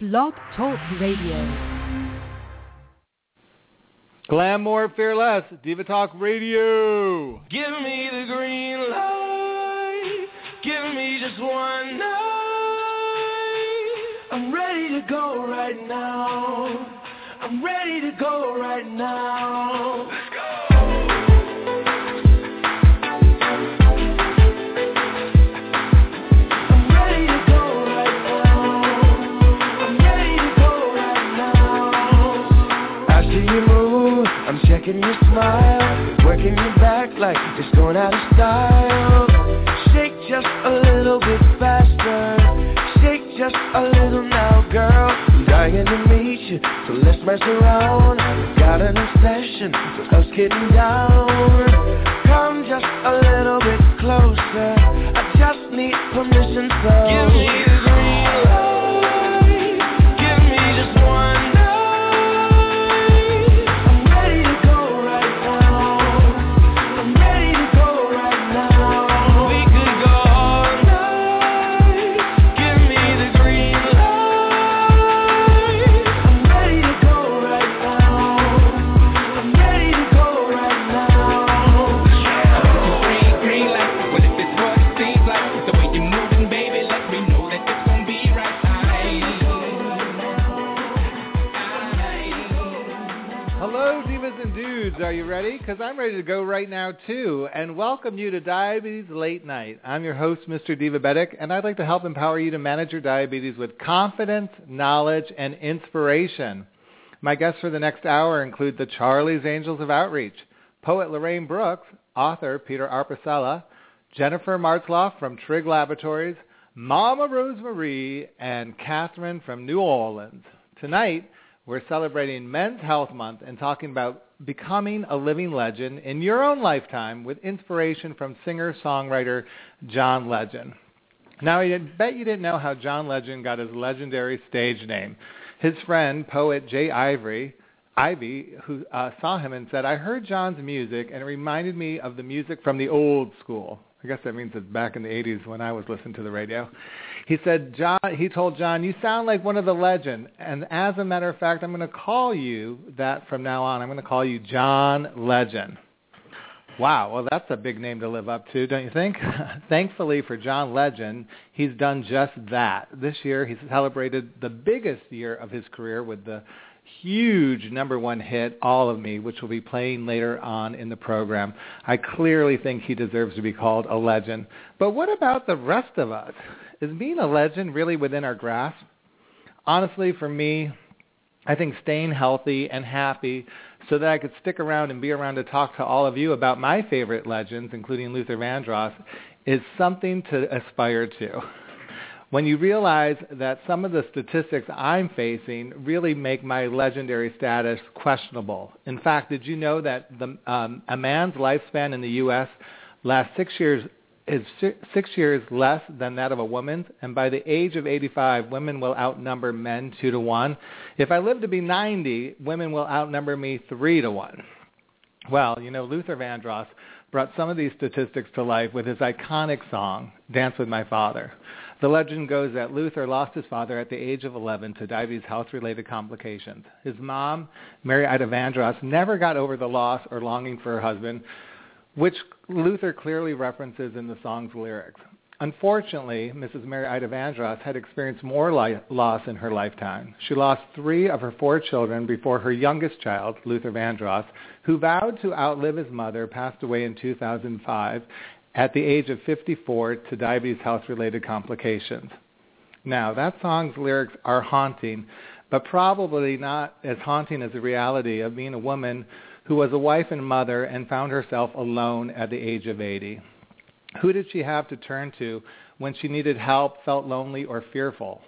Blog Talk Radio. Glamour Fearless, Diva Talk Radio. Give me the green light. Give me just one night. I'm ready to go right now. I'm ready to go right now. Checking your smile, working your back like it's going out of style. Shake just a little bit faster, shake just a little now, girl. I'm dying to meet you, so let's mess around. Got an obsession with us getting down. Come just a little bit closer. I just need permission, so give me Because I'm ready to go right now, too. And welcome you to Diabetes Late Night. I'm your host, Mr. Divabetic, and I'd like to help empower you to manage your diabetes with confidence, knowledge, and inspiration. My guests for the next hour include the Charlie's Angels of Outreach, poet Lorraine Brooks, author Peter Arpesella, Jennifer Martsolf from Trigg Laboratories, Mama Rosemarie, and Catherine from New Orleans. Tonight, we're celebrating Men's Health Month and talking about becoming a living legend in your own lifetime with inspiration from singer-songwriter John Legend. Now, I bet you didn't know how John Legend got his legendary stage name. His friend, poet Jay Ivory, Ivy, who uh, saw him and said, I heard John's music and it reminded me of the music from the old school. I guess that means it's back in the 80s when I was listening to the radio. He said, John, he told John, you sound like one of the legend. And as a matter of fact, I'm going to call you that from now on. I'm going to call you John Legend. Wow, well that's a big name to live up to, don't you think? Thankfully for John Legend, he's done just that. This year he's celebrated the biggest year of his career with the huge number one hit, All of Me, which will be playing later on in the program. I clearly think he deserves to be called a legend. But what about the rest of us? Is being a legend really within our grasp? Honestly, for me, I think staying healthy and happy so that I could stick around and be around to talk to all of you about my favorite legends, including Luther Vandross, is something to aspire to. When you realize that some of the statistics I'm facing really make my legendary status questionable. In fact, did you know that the, um, a man's lifespan in the U.S. lasts six years is six years less than that of a woman's, and by the age of 85, women will outnumber men two to one. If I live to be 90, women will outnumber me three to one. Well, you know, Luther Vandross brought some of these statistics to life with his iconic song, Dance with My Father. The legend goes that Luther lost his father at the age of 11 to diabetes health-related complications. His mom, Mary Ida Vandross, never got over the loss or longing for her husband, which Luther clearly references in the song's lyrics. Unfortunately, Mrs. Mary Ida Vandross had experienced more li- loss in her lifetime. She lost three of her four children before her youngest child, Luther Vandross, who vowed to outlive his mother, passed away in 2005 at the age of 54 to diabetes health-related complications. Now, that song's lyrics are haunting, but probably not as haunting as the reality of being a woman who was a wife and mother and found herself alone at the age of 80. Who did she have to turn to when she needed help, felt lonely, or fearful?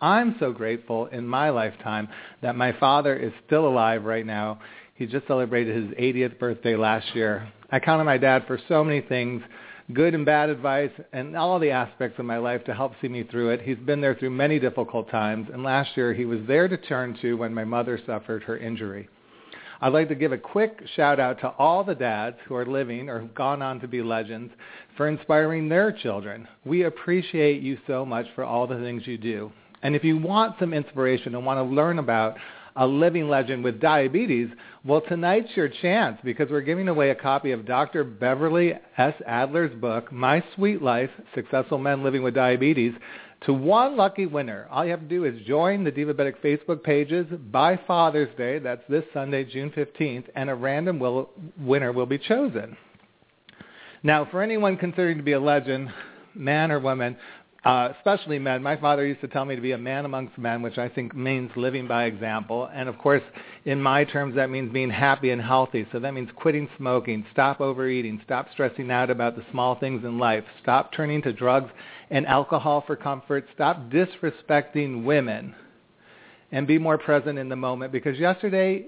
I'm so grateful in my lifetime that my father is still alive right now. He just celebrated his 80th birthday last year. I count on my dad for so many things, good and bad advice, and all the aspects of my life to help see me through it. He's been there through many difficult times, and last year he was there to turn to when my mother suffered her injury. I'd like to give a quick shout out to all the dads who are living or have gone on to be legends for inspiring their children. We appreciate you so much for all the things you do. And if you want some inspiration and want to learn about a living legend with diabetes, well, tonight's your chance because we're giving away a copy of Dr. Beverly S. Adler's book, My Sweet Life, Successful Men Living with Diabetes, to one lucky winner. All you have to do is join the Divabetic Facebook pages by Father's Day. That's this Sunday, June 15th, and a random will, winner will be chosen. Now, for anyone considered to be a legend, man or woman, uh, especially men. My father used to tell me to be a man amongst men, which I think means living by example. And of course, in my terms, that means being happy and healthy. So that means quitting smoking, stop overeating, stop stressing out about the small things in life, stop turning to drugs and alcohol for comfort, stop disrespecting women, and be more present in the moment because yesterday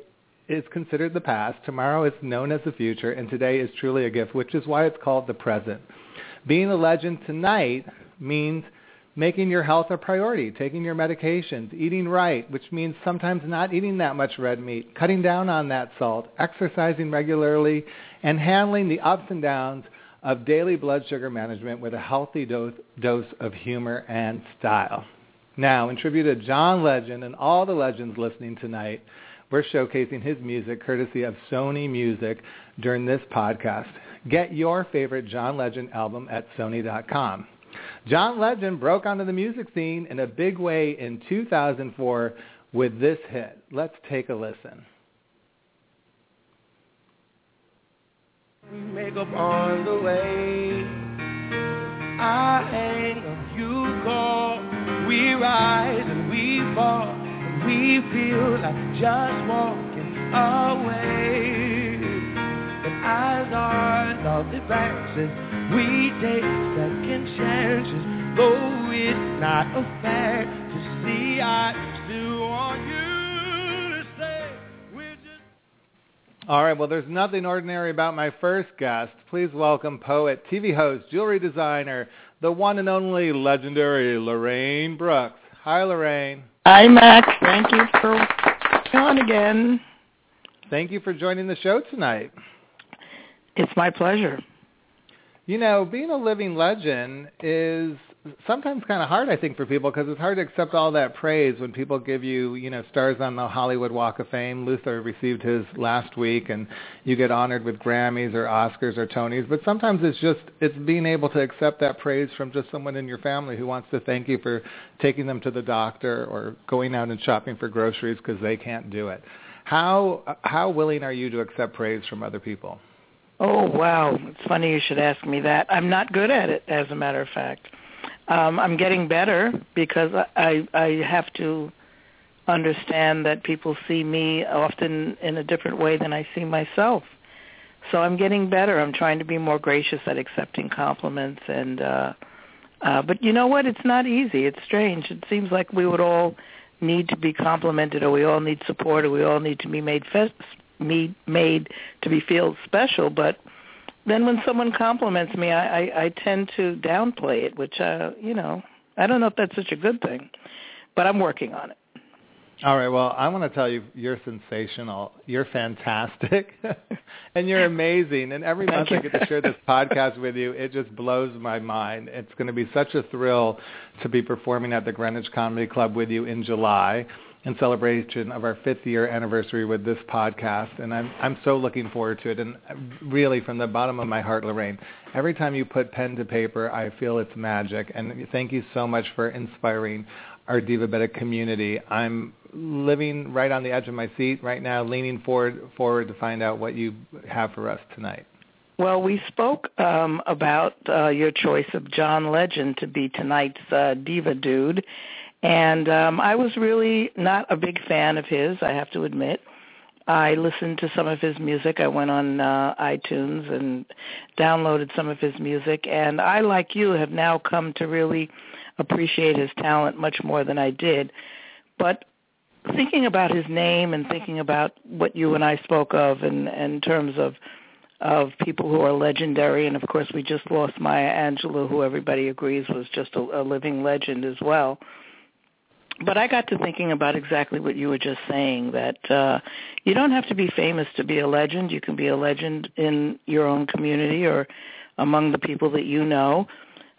is considered the past, tomorrow is known as the future, and today is truly a gift, which is why it's called the present. Being a legend tonight means making your health a priority, taking your medications, eating right, which means sometimes not eating that much red meat, cutting down on that salt, exercising regularly, and handling the ups and downs of daily blood sugar management with a healthy dose, dose of humor and style. Now, in tribute to John Legend and all the legends listening tonight, we're showcasing his music courtesy of Sony Music during this podcast. Get your favorite John Legend album at sony.com. John Legend broke onto the music scene in a big way in 2004 with this hit. Let's take a listen. We make up on the way. I hang on you call. We rise and we fall. And we feel like just walking away. And as our love advances, we take second chances. Though it's not a fact to see, I still want you to stay. We're just All right, well, there's nothing ordinary about my first guest. Please welcome poet, TV host, jewelry designer, the one and only legendary Lorraine Brooks. Hi, Lorraine. Hi, Max. Thank you for coming again. Thank you for joining the show tonight. It's my pleasure. You know, being a living legend is sometimes kind of hard, I think, for people because it's hard to accept all that praise when people give you, you know, stars on the Hollywood Walk of Fame. Luther received his last week, and you get honored with Grammys or Oscars or Tonys. But sometimes it's just it's being able to accept that praise from just someone in your family who wants to thank you for taking them to the doctor or going out and shopping for groceries because they can't do it. How how willing are you to accept praise from other people? Oh, wow. It's funny you should ask me that. I'm not good at it, as a matter of fact. Um, I'm getting better because I, I have to understand that people see me often in a different way than I see myself. So I'm getting better. I'm trying to be more gracious at accepting compliments and uh uh but you know what? It's not easy. It's strange. It seems like we would all need to be complimented or we all need support or we all need to be made fe- me made to be feel special, but then when someone compliments me, I, I, I tend to downplay it, which uh, you know, I don't know if that's such a good thing, but I'm working on it. All right. Well, I want to tell you, you're sensational. You're fantastic, and you're amazing. And every month I get to share this podcast with you. It just blows my mind. It's going to be such a thrill to be performing at the Greenwich Comedy Club with you in July in celebration of our fifth year anniversary with this podcast, and I'm I'm so looking forward to it. And really, from the bottom of my heart, Lorraine, every time you put pen to paper, I feel it's magic. And thank you so much for inspiring our Divabetic community. I'm living right on the edge of my seat right now, leaning forward forward to find out what you have for us tonight. Well, we spoke um, about uh, your choice of John Legend to be tonight's uh, Diva Dude, and um, I was really not a big fan of his, I have to admit. I listened to some of his music. I went on uh, iTunes and downloaded some of his music, and I, like you, have now come to really appreciate his talent much more than I did. But thinking about his name and thinking about what you and I spoke of in, in terms of of people who are legendary, and of course we just lost Maya Angelou, who everybody agrees was just a, a living legend as well but I got to thinking about exactly what you were just saying that uh you don't have to be famous to be a legend. You can be a legend in your own community or among the people that you know.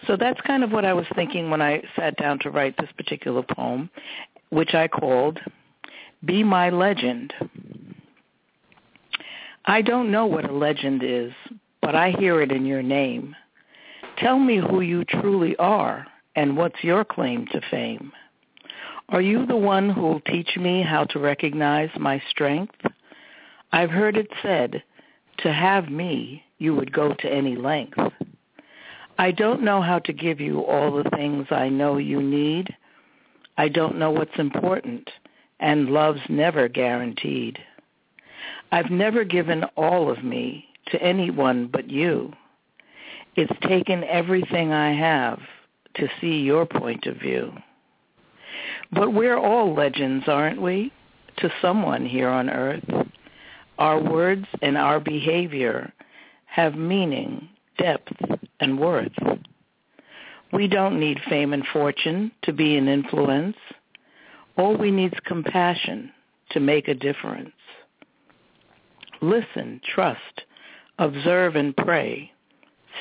So that's kind of what I was thinking when I sat down to write this particular poem, which I called Be My Legend. I don't know what a legend is, but I hear it in your name. Tell me who you truly are and what's your claim to fame. Are you the one who'll teach me how to recognize my strength? I've heard it said, to have me, you would go to any length. I don't know how to give you all the things I know you need. I don't know what's important, and love's never guaranteed. I've never given all of me to anyone but you. It's taken everything I have to see your point of view. But we're all legends, aren't we? To someone here on earth. Our words and our behavior have meaning, depth, and worth. We don't need fame and fortune to be an influence. All we need is compassion to make a difference. Listen, trust, observe and pray,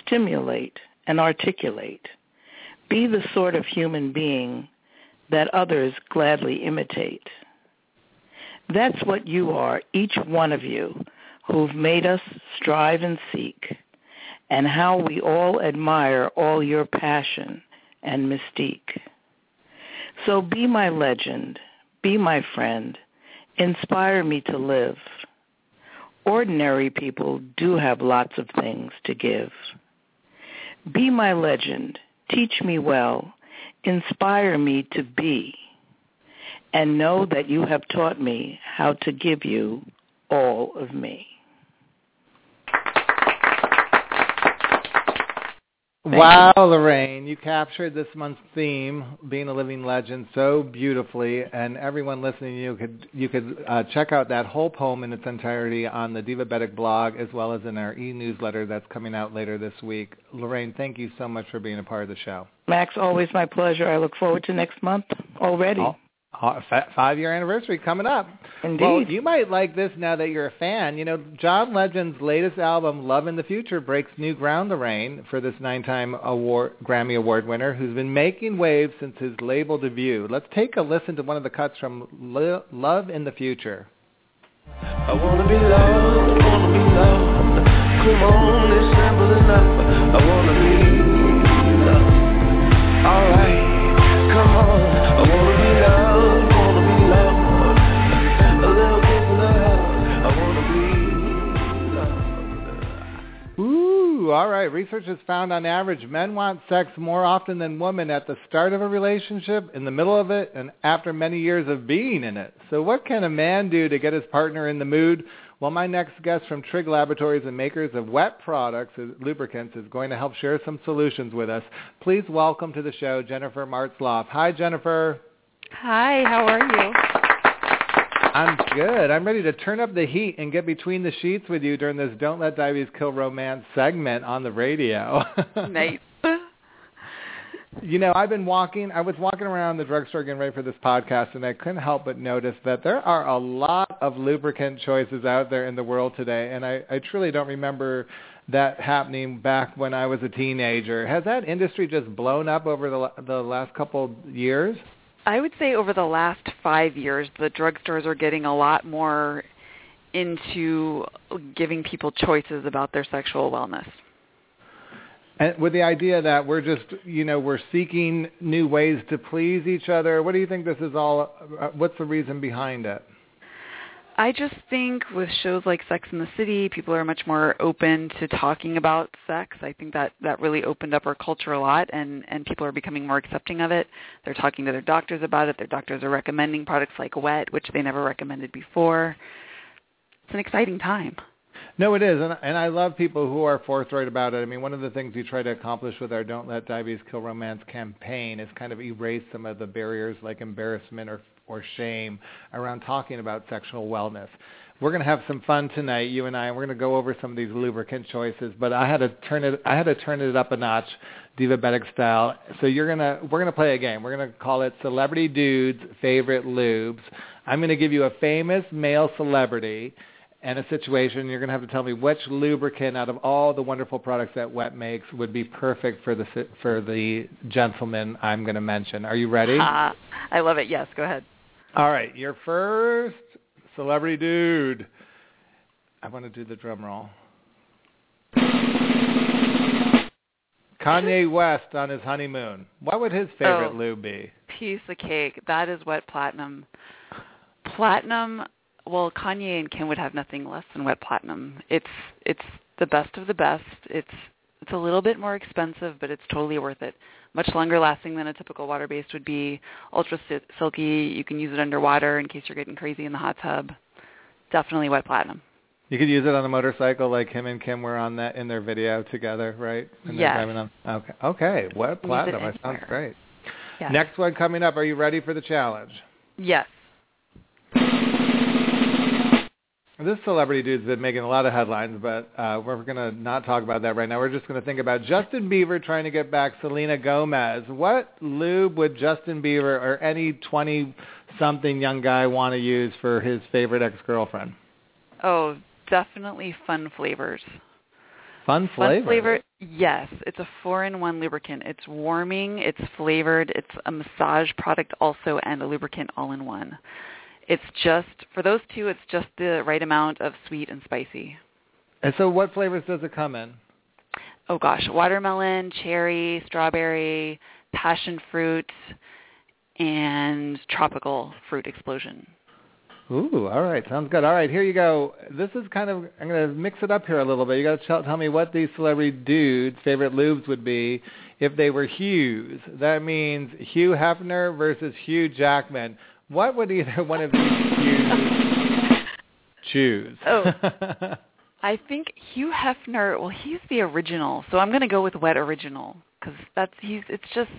stimulate and articulate. Be the sort of human being that others gladly imitate. That's what you are, each one of you, who've made us strive and seek, and how we all admire all your passion and mystique. So be my legend, be my friend, inspire me to live. Ordinary people do have lots of things to give. Be my legend, teach me well, inspire me to be, and know that you have taught me how to give you all of me. Wow, Lorraine, you captured this month's theme, being a living legend, so beautifully. And everyone listening, you could you could uh, check out that whole poem in its entirety on the Diva Divabetic blog, as well as in our e-newsletter that's coming out later this week. Lorraine, thank you so much for being a part of the show. Max, always my pleasure. I look forward to next month already. Oh. Five-year anniversary coming up. Indeed. Well, you might like this now that you're a fan. You know, John Legend's latest album, Love in the Future, breaks new ground, Lorraine, for this nine-time award, Grammy Award winner who's been making waves since his label debut. Let's take a listen to one of the cuts from Love in the Future. I wanna be loved, wanna be loved. Come on, it's simple enough. I wanna be All right. Research has found on average men want sex more often than women at the start of a relationship, in the middle of it, and after many years of being in it. So what can a man do to get his partner in the mood? Well, my next guest from Trigg Laboratories and makers of wet products, lubricants, is going to help share some solutions with us. Please welcome to the show Jennifer Martsolf. Hi, Jennifer. Hi, how are you? I'm good. I'm ready to turn up the heat and get between the sheets with you during this Don't Let Diabetes Kill Romance segment on the radio. nice. You know, I've been walking, I was walking around the drugstore getting ready for this podcast, and I couldn't help but notice that there are a lot of lubricant choices out there in the world today, and I, I truly don't remember that happening back when I was a teenager. Has that industry just blown up over the, the last couple years? I would say over the last five years, the drugstores are getting a lot more into giving people choices about their sexual wellness. And with the idea that we're just, you know, we're seeking new ways to please each other. What do you think this is all? Uh, what's the reason behind it? I just think with shows like Sex in the City, people are much more open to talking about sex. I think that that really opened up our culture a lot, and and people are becoming more accepting of it. They're talking to their doctors about it. Their doctors are recommending products like Wet, which they never recommended before. It's an exciting time. No, it is, and, and I love people who are forthright about it. I mean, one of the things we try to accomplish with our "Don't Let Diabetes Kill Romance" campaign is kind of erase some of the barriers like embarrassment or or shame around talking about sexual wellness. We're going to have some fun tonight, you and I, and we're going to go over some of these lubricant choices. But I had to turn it, I had to turn it up a notch, diabetic style. So you're gonna, we're to play a game. We're to call it Celebrity Dudes Favorite Lubes. I'm going to give you a famous male celebrity, and a situation. You're going to have to tell me which lubricant out of all the wonderful products that Wet makes would be perfect for the for the gentleman I'm going to mention. Are you ready? Ah, I love it. Yes, go ahead. All right, your first celebrity dude. I want to do the drum roll. Kanye West on his honeymoon. What would his favorite Oh. lube be? Piece of cake. That is wet platinum. Platinum. Well, Kanye and Kim would have nothing less than wet platinum. It's it's the best of the best. It's it's a little bit more expensive, but it's totally worth it. Much longer lasting than a typical water based would be. Ultra si- silky. You can use it underwater in case you're getting crazy in the hot tub. Definitely wet platinum. You could use it on a motorcycle like him and Kim were on that in their video together, right? And they're Yes. on. Okay. Okay. Wet platinum. That sounds great. Yes. Next one coming up. Are you ready for the challenge? Yes. This celebrity dude's been making a lot of headlines, but uh, we're going to not talk about that right now. We're just going to think about Justin Bieber trying to get back Selena Gomez. What lube would Justin Bieber or any 20-something young guy want to use for his favorite ex-girlfriend? Oh, definitely fun flavors. Fun flavor. Fun flavor. yes. It's a four-in-one lubricant. It's warming, it's flavored, it's a massage product also, and a lubricant all in one. It's just for those two. It's just the right amount of sweet and spicy. And so what flavors does it come in? Oh gosh, watermelon, cherry, strawberry, passion fruit, and tropical fruit explosion. Ooh, all right, sounds good. All right, here you go. This is kind of I'm going to mix it up here a little bit. You got to tell, tell me what these celebrity dudes' favorite lubes would be if they were Hughes. That means Hugh Hefner versus Hugh Jackman. What would either one of these Hughes choose? Oh. I think Hugh Hefner. Well, he's the original, so I'm going to go with wet original because that's he's. It's just.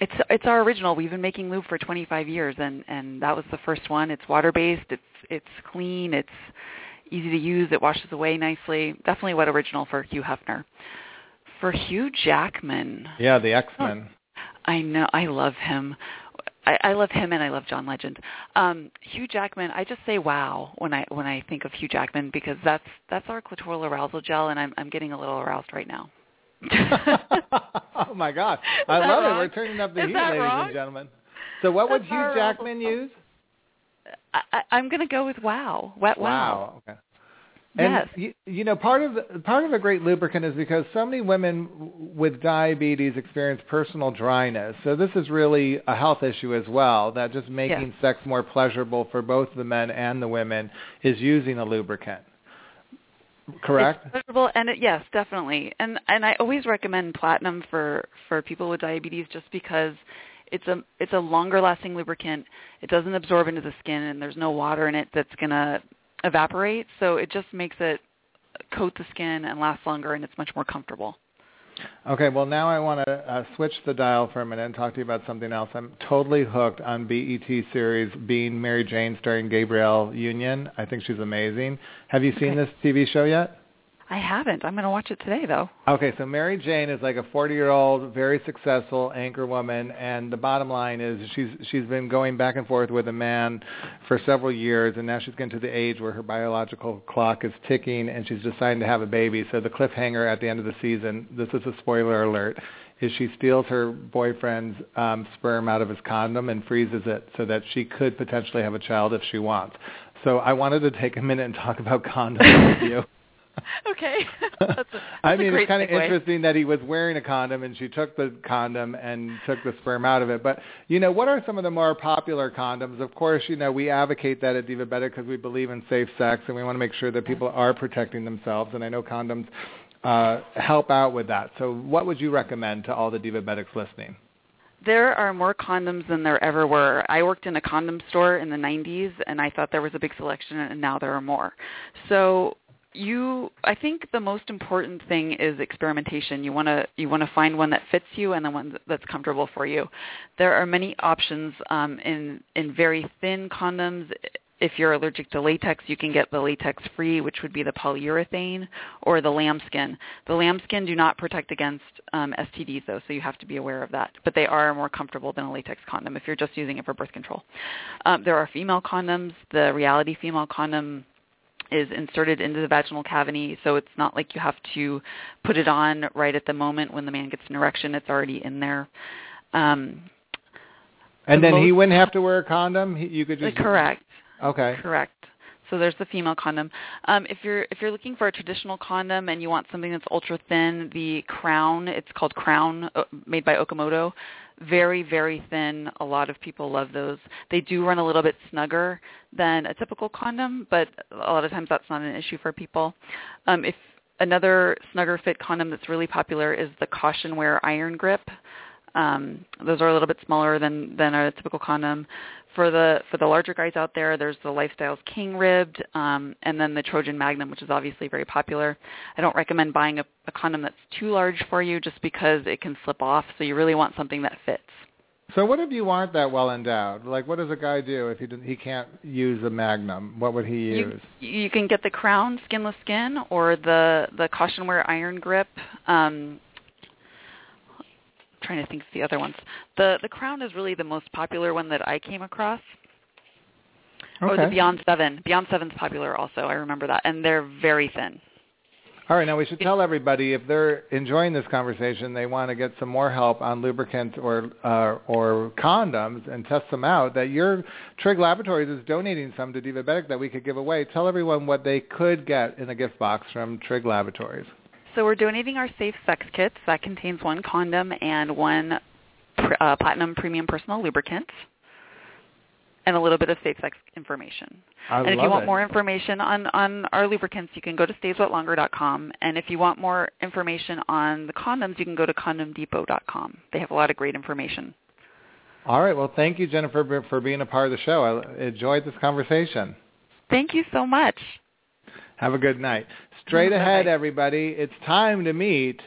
It's it's our original. We've been making lube for 25 years, and and that was the first one. It's water based. It's it's clean. It's easy to use. It washes away nicely. Definitely wet original for Hugh Hefner. For Hugh Jackman, yeah, the X-Men. I know I love him. I, I love him and I love John Legend. Um, Hugh Jackman, I just say wow when I when I think of Hugh Jackman because that's that's our clitoral arousal gel, and I'm I'm getting a little aroused right now. oh my God, I love it. We're turning up the Is heat, ladies wrong? and gentlemen. So what would That's Hugh Jackman arousal. use? I, I, I'm going to go with wow, wet wow. Okay. And Yes. you, you know, part of the, part of a great lubricant is because so many women with diabetes experience personal dryness. So this is really a health issue as well. That just making Yes. sex more pleasurable for both the men and the women is using a lubricant. Correct. It's pleasurable, and it, yes, definitely. And and I always recommend platinum for for people with diabetes just because it's a it's a longer lasting lubricant. It doesn't absorb into the skin, and there's no water in it that's gonna evaporate. So it just makes it coat the skin and last longer, and it's much more comfortable. Okay, well now I want to uh, switch the dial for a minute and talk to you about something else. I'm totally hooked on BET series Being Mary Jane starring Gabrielle Union. I think she's amazing. Have you seen Okay. this TV show yet? I haven't. I'm going to watch it today, though. Okay, so Mary Jane is like a 40-year-old, very successful anchor woman, and the bottom line is she's she's been going back and forth with a man for several years, and now she's getting to the age where her biological clock is ticking, and she's deciding to have a baby. So the cliffhanger at the end of the season, this is a spoiler alert, is she steals her boyfriend's um, sperm out of his condom and freezes it so that she could potentially have a child if she wants. So I wanted to take a minute and talk about condoms with you. Okay. that's a, that's I a mean, great it's kind of interesting that he was wearing a condom and she took the condom and took the sperm out of it. But, you know, what are some of the more popular condoms? Of course, you know, we advocate that at Divabetic because we believe in safe sex and we want to make sure that people are protecting themselves. And I know condoms uh, help out with that. So what would you recommend to all the Diabetics listening? There are more condoms than there ever were. I worked in a condom store in the 90s and I thought there was a big selection and now there are more. So you I think the most important thing is experimentation. You want to you want to find one that fits you and the one that's comfortable for you. There are many options um, in in very thin condoms. If you're allergic to latex, you can get the latex free, which would be the polyurethane or the lambskin. The lambskin do not protect against um, STDs though, so you have to be aware of that. But they are more comfortable than a latex condom if you're just using it for birth control. Um, there are female condoms. The Reality female condom is inserted into the vaginal cavity, so it's not like you have to put it on right at the moment when the man gets an erection. It's already in there. Um, and the then he wouldn't have to wear a condom. He, you could just correct. Okay. Correct. So there's the female condom. Um, if you're if you're looking for a traditional condom and you want something that's ultra thin, the Crown, it's called Crown, uh, made by Okamoto, very very thin. A lot of people love those. They do run a little bit snugger than a typical condom, but a lot of times that's not an issue for people. Um, if another snugger fit condom that's really popular is the Caution Wear Iron Grip. Um, those are a little bit smaller than than a typical condom. For the for the larger guys out there, there's the Lifestyles King Ribbed, um, and then the Trojan Magnum, which is obviously very popular. I don't recommend buying a, a condom that's too large for you, just because it can slip off. So you really want something that fits. So what if you aren't that well endowed? Like, what does a guy do if he he can't use a Magnum? What would he use? You, you can get the Crown Skinless Skin or the the Caution Wear Iron Grip. Um, trying to think of the other ones. The the Crown is really the most popular one that I came across. Oh, the Beyond Seven. Beyond Seven's popular also. I remember that, and they're very thin. All right, now we should tell everybody if they're enjoying this conversation, they want to get some more help on lubricants or uh, or condoms and test them out. That your Trigg Laboratories is donating some to Divabetic that we could give away. Tell everyone what they could get in a gift box from Trigg Laboratories. So we're donating our Safe Sex Kits. That contains one condom and one pr- uh, Platinum Premium Personal Lubricant, and a little bit of safe sex information. I and if you want it. more information on, on our lubricants, you can go to stayswetlonger.com. And if you want more information on the condoms, you can go to condomdepot.com. They have a lot of great information. All right, well, thank you, Jennifer, for being a part of the show. I enjoyed this conversation. Thank you so much. Have a good night. Straight ahead, everybody, it's time to meet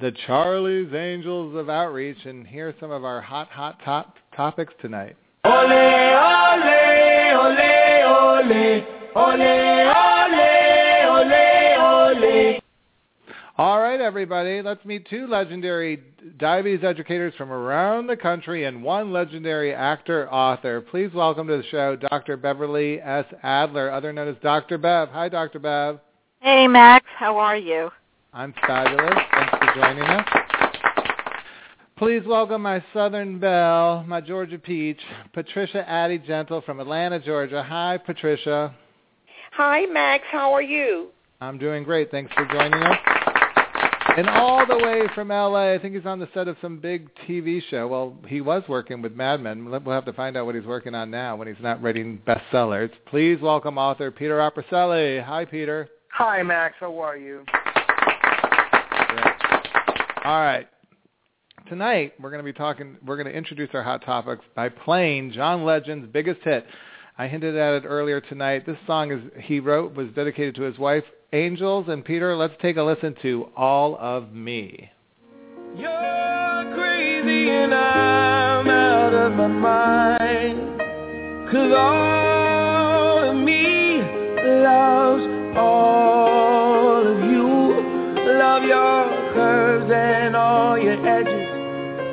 the Charlie's Angels of Outreach and hear some of our hot, hot top topics tonight. Ole, ole, ole, ole, ole, ole, ole, ole. All right, everybody, let's meet two legendary diabetes educators from around the country and one legendary actor author. Please welcome to the show Dr. Beverly S. Adler, other known as Dr. Bev. Hi, Dr. Bev. Hey, Max. How are you? I'm fabulous. Thanks for joining us. Please welcome my Southern Belle, my Georgia Peach, Patricia Addie-Gentle from Atlanta, Georgia. Hi, Patricia. Hi, Max. How are you? I'm doing great. Thanks for joining us. And all the way from LA, I think he's on the set of some big TV show. Well, he was working with Mad Men. We'll have to find out what he's working on now when he's not writing bestsellers. Please welcome author Peter Arpesella. Hi, Peter. Hi, Max. How are you? All right. Tonight we're going to be talking. We're going to introduce our hot topics by playing John Legend's biggest hit. I hinted at it earlier tonight. This song is he wrote was dedicated to his wife Angels and Peter. Let's take a listen to All of Me. You're crazy and I'm out of my mind. Cause all of me loves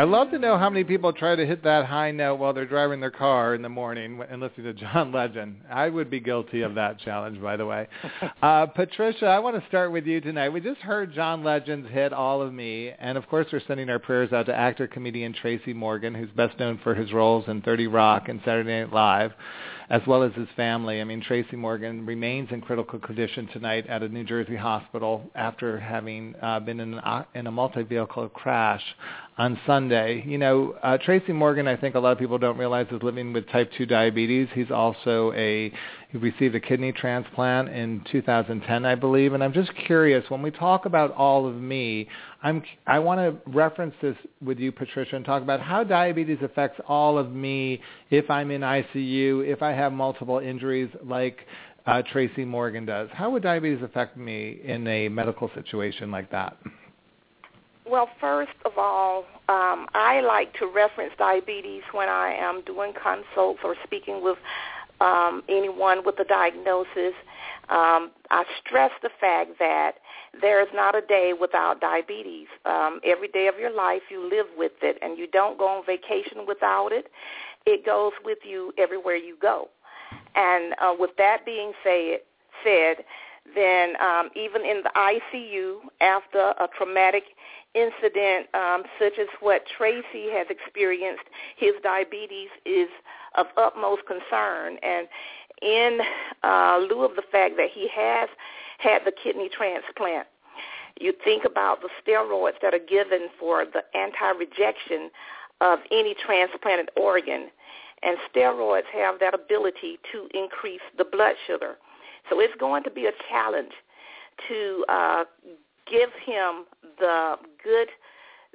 I love to know how many people try to hit that high note while they're driving their car in the morning and listening to John Legend. I would be guilty of that challenge, by the way. Uh, Patricia, I want to start with you tonight. We just heard John Legend's hit All of Me, and of course we're sending our prayers out to actor comedian Tracy Morgan, who's best known for his roles in 30 Rock and Saturday Night Live, as well as his family. I mean, Tracy Morgan remains in critical condition tonight at a New Jersey hospital after having uh, been in, an, in a multi-vehicle crash on Sunday. You know, uh, Tracy Morgan, I think a lot of people don't realize is living with type 2 diabetes. He's also a he received a kidney transplant in 2010, I believe. And I'm just curious, when we talk about all of me, I'm I want to reference this with you, Patricia, and talk about how diabetes affects all of me if I'm in ICU, if I have multiple injuries like uh, Tracy Morgan does. How would diabetes affect me in a medical situation like that? Well, first of all, um, I like to reference diabetes when I am doing consults or speaking with um, anyone with a diagnosis. Um, I stress the fact that there is not a day without diabetes. Um, every day of your life, you live with it, and you don't go on vacation without it. It goes with you everywhere you go. And uh, with that being say, said, then um, even in the ICU after a traumatic incident um, such as what Tracy has experienced, his diabetes is of utmost concern. And in uh, lieu of the fact that he has had the kidney transplant, you think about the steroids that are given for the anti-rejection of any transplanted organ. And steroids have that ability to increase the blood sugar. So it's going to be a challenge to uh, give him the good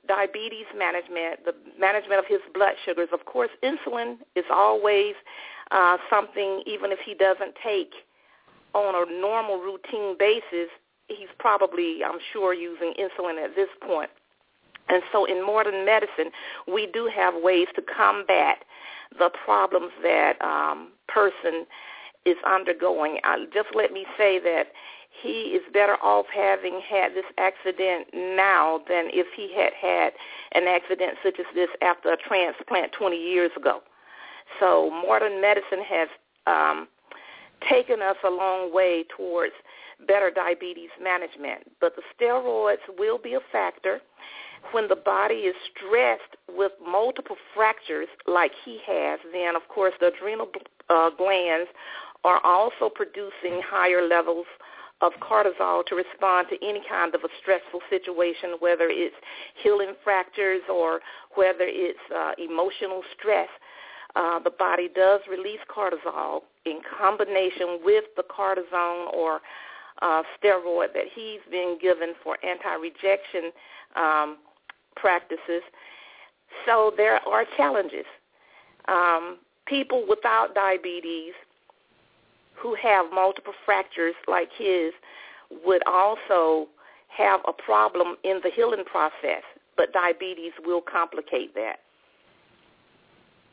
diabetes management, the management of his blood sugars. Of course, insulin is always uh, something, even if he doesn't take on a normal routine basis, he's probably, I'm sure, using insulin at this point. And so in modern medicine, we do have ways to combat the problems that um, person is undergoing. Uh, just let me say that he is better off having had this accident now than if he had had an accident such as this after a transplant 20 years ago. So modern medicine has um, taken us a long way towards better diabetes management. But the steroids will be a factor when the body is stressed with multiple fractures like he has, then of course the adrenal uh, glands are also producing higher levels of cortisol to respond to any kind of a stressful situation, whether it's healing fractures or whether it's uh, emotional stress. Uh, the body does release cortisol in combination with the cortisone or uh, steroid that he's been given for anti-rejection um, practices. So there are challenges. Um, people without diabetes who have multiple fractures like his would also have a problem in the healing process, but diabetes will complicate that.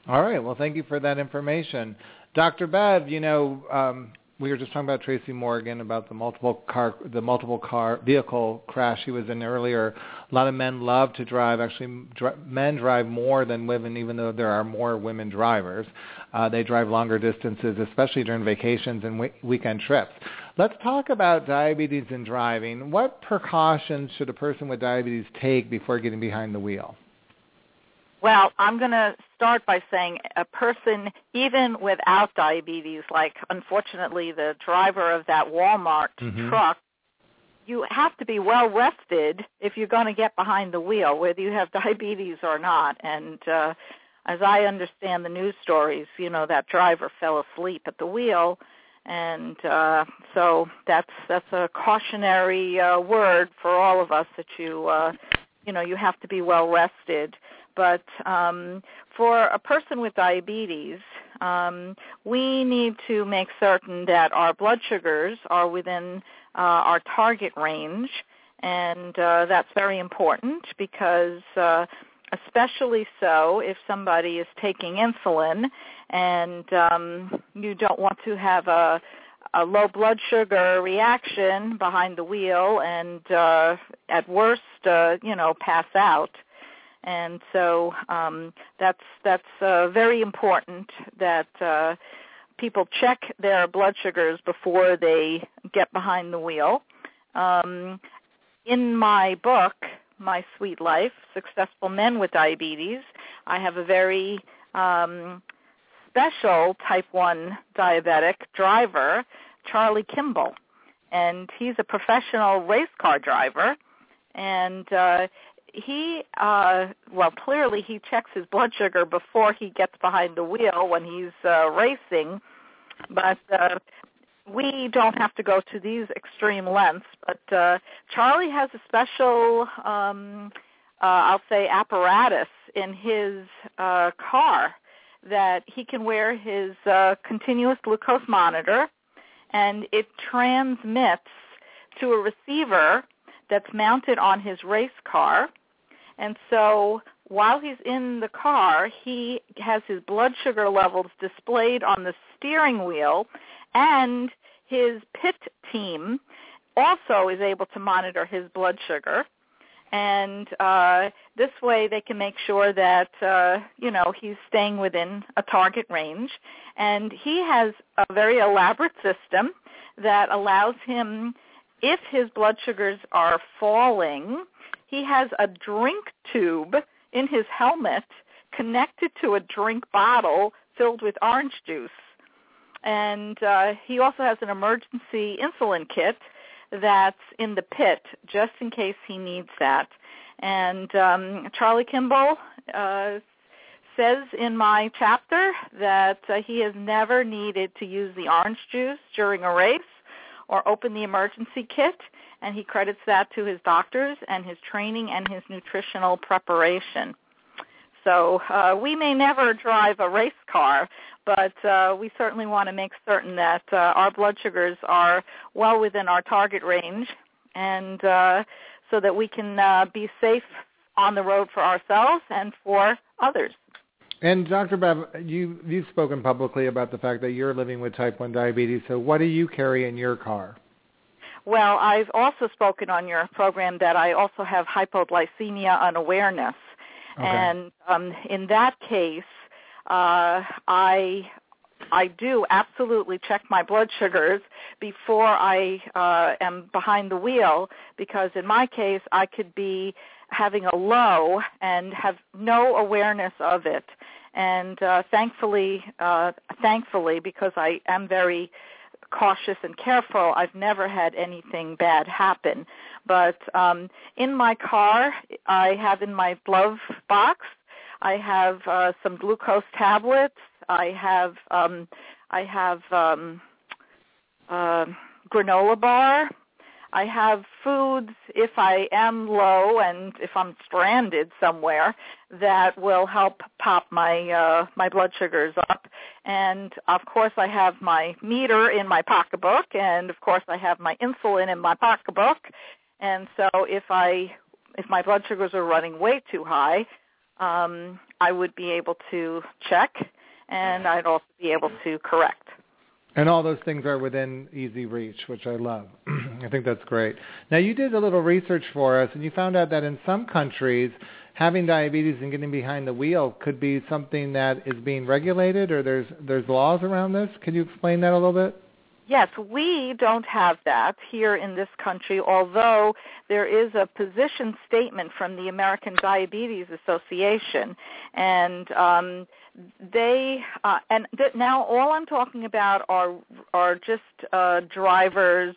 All right. Well, thank you for that information. Dr. Bev, you know, um, we were just talking about Tracy Morgan about the multiple car the multiple car vehicle crash he was in earlier. A lot of men love to drive. Actually, men drive more than women, even though there are more women drivers. Uh, they drive longer distances, especially during vacations and we- weekend trips. Let's talk about diabetes and driving. What precautions should a person with diabetes take before getting behind the wheel? Well, I'm going to start by saying a person, even without diabetes, like unfortunately the driver of that Walmart Mhm. truck, you have to be well rested if you're going to get behind the wheel, whether you have diabetes or not. And uh, as I understand the news stories, you know that driver fell asleep at the wheel, and uh, so that's that's a cautionary uh, word for all of us that you uh, you know you have to be well rested. But um, for a person with diabetes, um, we need to make certain that our blood sugars are within uh, our target range, and uh, that's very important because, uh, especially so if somebody is taking insulin, and um, you don't want to have a a low blood sugar reaction behind the wheel and uh at worst uh you know pass out and so um, that's that's uh, very important that uh, people check their blood sugars before they get behind the wheel. Um, in my book, My Sweet Life: Successful Men with Diabetes, I have a very um, special type 1 diabetic driver, Charlie Kimball, and he's a professional race car driver, and uh, he uh well clearly he checks his blood sugar before he gets behind the wheel when he's uh racing but uh we don't have to go to these extreme lengths but uh charlie has a special um uh i'll say apparatus in his uh car that he can wear his uh continuous glucose monitor and it transmits to a receiver that's mounted on his race car. And so while he's in the car, he has his blood sugar levels displayed on the steering wheel, and his pit team also is able to monitor his blood sugar. And uh, this way, they can make sure that uh, you know he's staying within a target range. And he has a very elaborate system that allows him, if his blood sugars are falling, he has a drink tube in his helmet connected to a drink bottle filled with orange juice. And uh, he also has an emergency insulin kit that's in the pit just in case he needs that. And um, Charlie Kimball uh, says in my chapter that uh, he has never needed to use the orange juice during a race or open the emergency kit, and he credits that to his doctors and his training and his nutritional preparation. So uh, we may never drive a race car, but uh, we certainly want to make certain that uh, our blood sugars are well within our target range, and uh, so that we can uh, be safe on the road for ourselves and for others. And Dr. Bev, you, you've spoken publicly about the fact that you're living with type 1 diabetes. So what do you carry in your car? Well, I've also spoken on your program that I also have hypoglycemia unawareness. Okay. And um, in that case, uh, I I do absolutely check my blood sugars before I uh, am behind the wheel because in my case I could be having a low and have no awareness of it. And uh, thankfully, uh, thankfully, because I am very cautious and careful, I've never had anything bad happen. But um, in my car, I have in my glove box, I have uh, some glucose tablets. I have um, I have um, uh, granola bar. I have foods if I am low and if I'm stranded somewhere that will help pop my uh, my blood sugars up. And of course, I have my meter in my pocketbook, and of course, I have my insulin in my pocketbook. And so, if I if my blood sugars are running way too high, um, I would be able to check, and I'd also be able to correct. And all those things are within easy reach, which I love. I think that's great. Now, you did a little research for us, and you found out that in some countries, having diabetes and getting behind the wheel could be something that is being regulated, or there's there's laws around this. Can you explain that a little bit? Yes, we don't have that here in this country, although there is a position statement from the American Diabetes Association, and um, they uh, and th- now all I'm talking about are are just uh, drivers,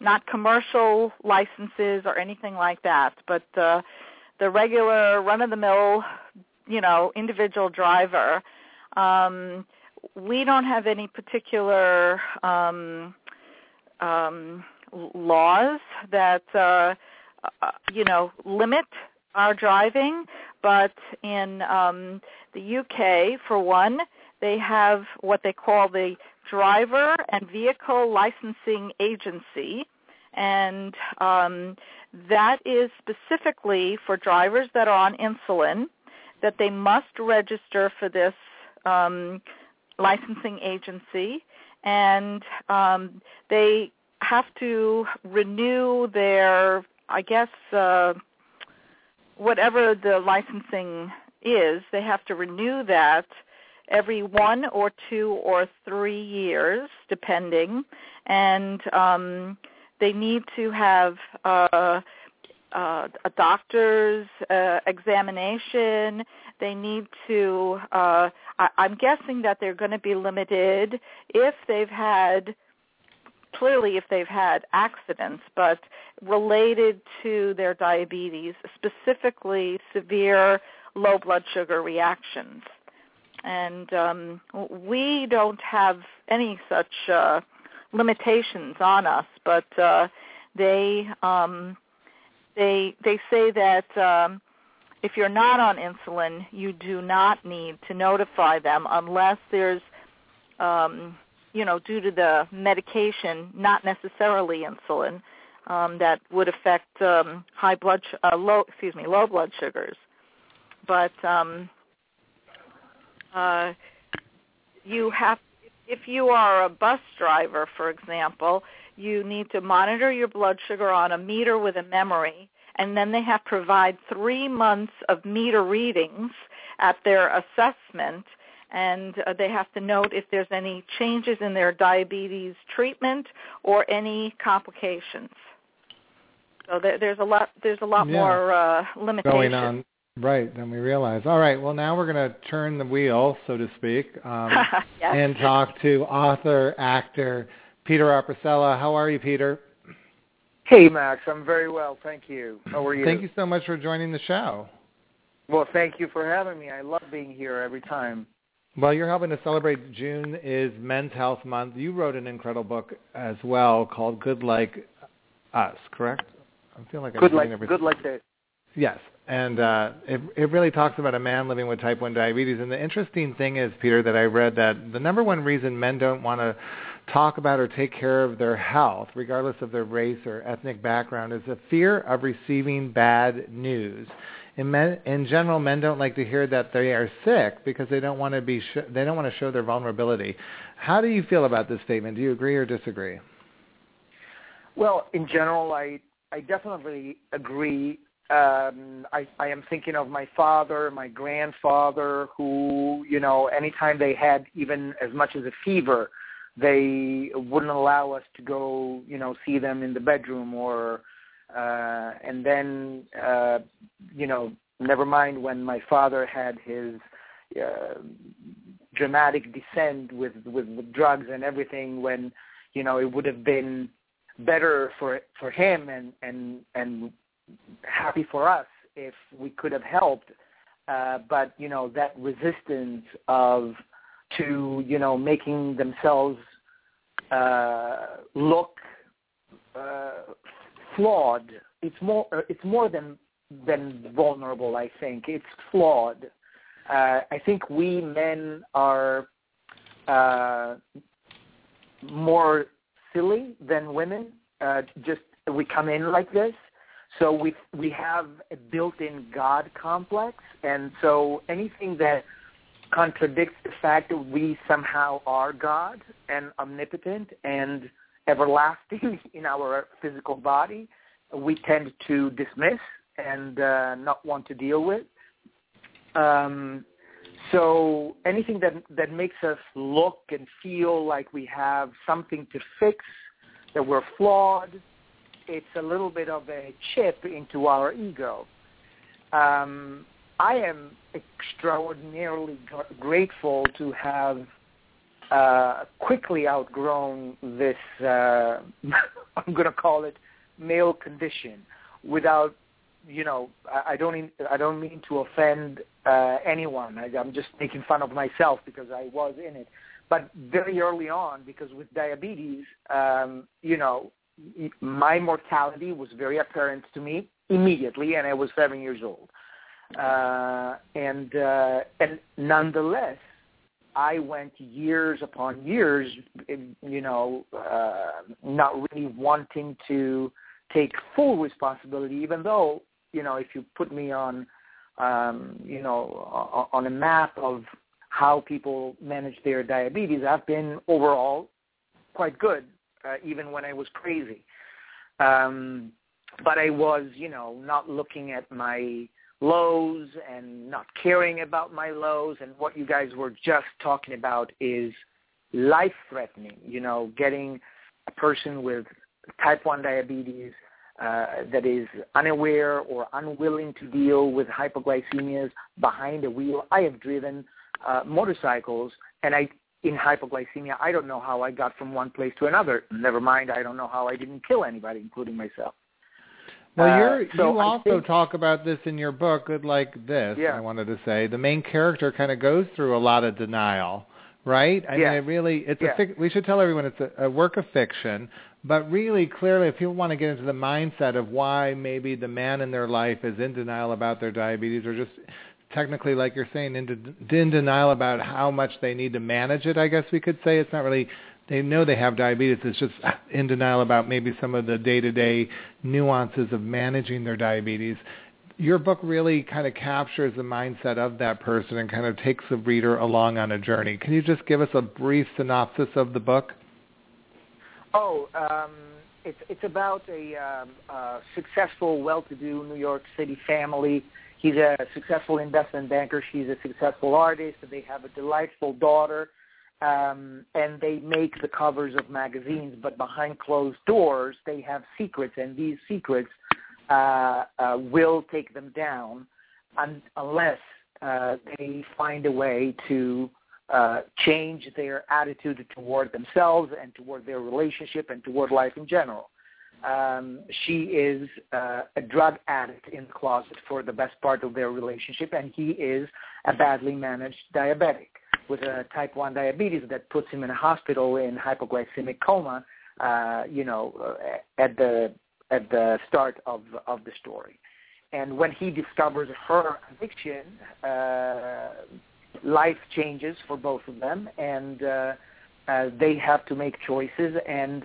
not commercial licenses or anything like that, but uh, the regular run-of-the-mill, you know, individual driver. Um, we don't have any particular um, um, laws that uh, uh, you know limit our driving, but in um, the UK, for one, they have what they call the Driver and Vehicle Licensing Agency, and um, that is specifically for drivers that are on insulin that they must register for this um, licensing agency, and um, they have to renew their, I guess, uh, whatever the licensing is, they have to renew that every one or two or three years, depending, and um, they need to have uh, uh, a doctor's uh, examination. They need to. Uh, I, I'm guessing that they're going to be limited if they've had clearly if they've had accidents, but related to their diabetes, specifically severe low blood sugar reactions. And um, we don't have any such uh, limitations on us, but uh, they um, they they say that um, if you're not on insulin, you do not need to notify them unless there's um, you know, due to the medication, not necessarily insulin, um, that would affect um, high blood, sh- uh, low, excuse me, low blood sugars. But um, uh, you have, if you are a bus driver, for example, you need to monitor your blood sugar on a meter with a memory, and then they have to provide three months of meter readings at their assessment and uh, they have to note if there's any changes in their diabetes treatment or any complications. So there, there's a lot there's a lot Yeah. more uh, limitations. going on right Then we realize. All right, well now we're going to turn the wheel, so to speak, um, yes. and talk to author, actor Peter Arpesella. How are you, Peter? Hey, Max. I'm very well, thank you. How are you? Thank you so much for joining the show. Well, thank you for having me. I love being here every time. Well, you're helping to celebrate June is Men's Health Month. You wrote an incredible book as well called Good Like Us, correct? I feel like I'm Good like every- good like this. Yes, and uh, it it really talks about a man living with type 1 diabetes. And the interesting thing is, Peter, that I read that the number one reason men don't want to talk about or take care of their health, regardless of their race or ethnic background, is a fear of receiving bad news. In, men, in general, men don't like to hear that they are sick because they don't want to be sh- they don't want to show their vulnerability. How do you feel about this statement? Do you agree or disagree? Well, in general, I I definitely agree. Um, I I am thinking of my father, my grandfather, who you know, anytime they had even as much as a fever, they wouldn't allow us to go, you know, see them in the bedroom or uh and then uh you know never mind when my father had his uh, dramatic descent with, with drugs and everything when you know it would have been better for for him and and and happy for us if we could have helped uh but you know that resistance of to you know making themselves uh look uh flawed. It's more uh, it's more than than vulnerable i think. It's flawed. Uh i think we men are uh more silly than women. Uh just we come in like this so we we have a built-in god complex and so anything that contradicts the fact that we somehow are god and omnipotent and everlasting in our physical body, we tend to dismiss and uh, not want to deal with. Um, so anything that that makes us look and feel like we have something to fix, that we're flawed, it's a little bit of a chip into our ego. Um, I am extraordinarily gr- grateful to have uh, quickly outgrown this, uh, I'm going to call it male condition without, you know, I, don't I don't mean to offend uh, anyone. I, I'm just making fun of myself because I was in it. But very early on, because with diabetes, um, you know, my mortality was very apparent to me immediately, and I was seven years old. Uh, and uh, and nonetheless, I went years upon years, you know, uh, not really wanting to take full responsibility, even though, you know, if you put me on, um, you know, on a map of how people manage their diabetes, I've been overall quite good, uh, even when I was crazy. Um, but I was, you know, not looking at my lows and not caring about my lows and what you guys were just talking about is life threatening you know getting a person with type 1 diabetes uh, that is unaware or unwilling to deal with hypoglycemias behind a wheel i have driven uh, motorcycles and i in hypoglycemia i don't know how i got from one place to another never mind i don't know how i didn't kill anybody including myself well, you're, uh, so you also think- talk about this in your book, Good Like This, Yeah. I wanted to say. The main character kind of goes through a lot of denial, right? I Yeah. mean, it really, it's Yeah. a fic- we should tell everyone it's a, a work of fiction, but really, clearly, if people want to get into the mindset of why maybe the man in their life is in denial about their diabetes or just technically, like you're saying, in, in denial about how much they need to manage it, I guess we could say. It's not really they know they have diabetes. It's just in denial about maybe some of the day-to-day nuances of managing their diabetes. Your book really kind of captures the mindset of that person and kind of takes the reader along on a journey. Can you just give us a brief synopsis of the book? Oh, um, it's it's about a, um, a successful, well-to-do New York City family. He's a successful investment banker. She's a successful artist. They have a delightful daughter um, and they make the covers of magazines, but behind closed doors, they have secrets, and these secrets uh, uh, will take them down un- unless uh, they find a way to uh, change their attitude toward themselves and toward their relationship and toward life in general. Um, she is uh, a drug addict in the closet for the best part of their relationship, and he is a badly managed diabetic with a type 1 diabetes that puts him in a hospital in hypoglycemic coma, uh, you know, uh, at the at the start of of the story. And when he discovers her addiction, uh, life changes for both of them, and uh, uh, they have to make choices. And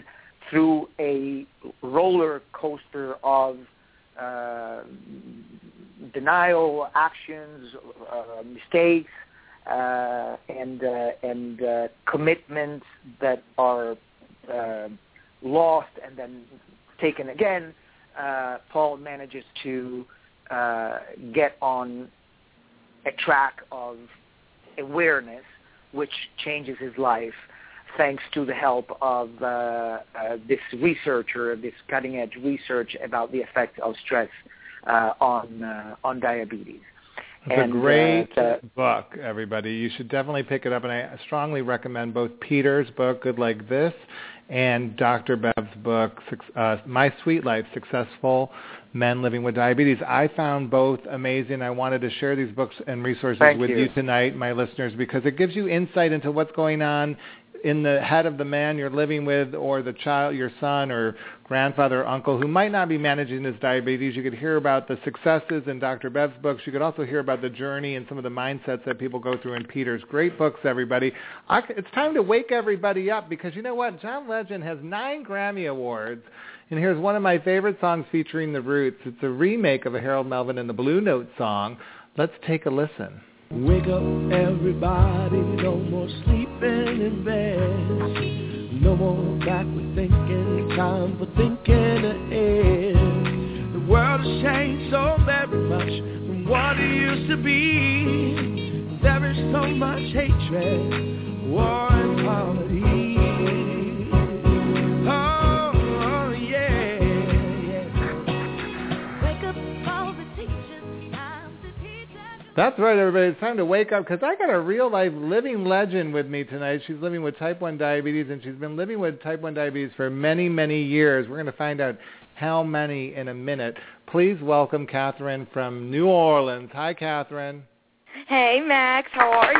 through a roller coaster of uh, denial, actions, uh, mistakes, uh, and uh, and uh, commitments that are uh, lost and then taken again, Paul manages to get on a track of awareness, which changes his life thanks to the help of uh, uh, this researcher, this cutting-edge research about the effects of stress uh, on uh, on diabetes. It's And, a great uh, book, everybody. You should definitely pick it up, and I strongly recommend both Peter's book, Good Like This, and Dr. Bev's book, uh, My Sweet Life, Successful Men Living with Diabetes. I found both amazing. I wanted to share these books and resources Thank with you. you tonight, my listeners, because it gives you insight into what's going on in the head of the man you're living with or the child, your son or grandfather or uncle who might not be managing his diabetes. You could hear about the successes in Dr. Bev's books. You could also hear about the journey and some of the mindsets that people go through in Peter's. Great books, everybody. I, it's time to wake everybody up because you know what? John Legend has nine Grammy Awards. And here's one of my favorite songs featuring the Roots. It's a remake of a Harold Melvin and the Blue Note song. Let's take a listen. Wake up, everybody. No more sleeping in bed. No more backward thinking. Time for thinking ahead. The world has changed so very much from what it used to be. There is so much hatred, war and poverty. That's right, everybody. It's time to wake up because I got a real life living legend with me tonight. She's living with type 1 diabetes, and she's been living with type 1 diabetes for many, many years. We're going to find out how many in a minute. Please welcome Catherine from New Orleans. Hi, Catherine. Hey, Max. How are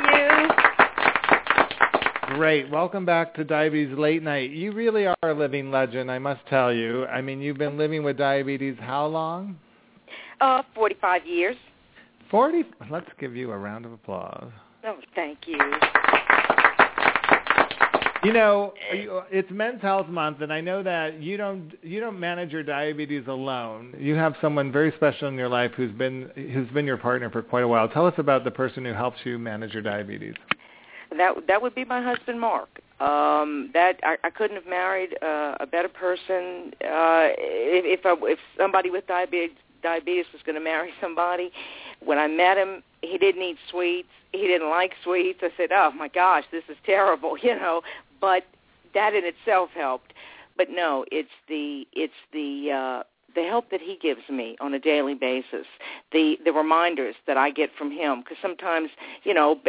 you? Great. Welcome back to Diabetes Late Nite. You really are a living legend, I must tell you. I mean, you've been living with diabetes how long? Uh, 45 years. 40. Let's give you a round of applause. Oh, thank you. You know, it's Men's Health Month, and I know that you don't you don't manage your diabetes alone. You have someone very special in your life who's been who's been your partner for quite a while. Tell us about the person who helps you manage your diabetes. That that would be my husband, Mark. Um, that I, I couldn't have married uh, a better person. Uh, if if, I, if somebody with diabetes diabetes was going to marry somebody, when I met him, he didn't eat sweets. He didn't like sweets. I said, "Oh my gosh, this is terrible," you know. But that in itself helped. But no, it's the it's the uh, the help that he gives me on a daily basis, the the reminders that I get from him. Because sometimes, you know,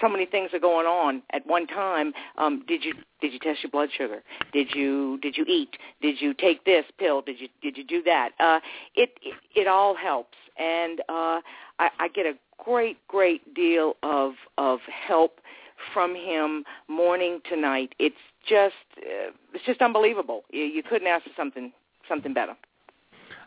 so many things are going on at one time. Um, did you did you test your blood sugar? Did you did you eat? Did you take this pill? Did you did you do that? Uh, it, it it all helps, and uh, I, I get a great great deal of of help from him morning to night. It's just uh, it's just unbelievable. You, you couldn't ask for something something better.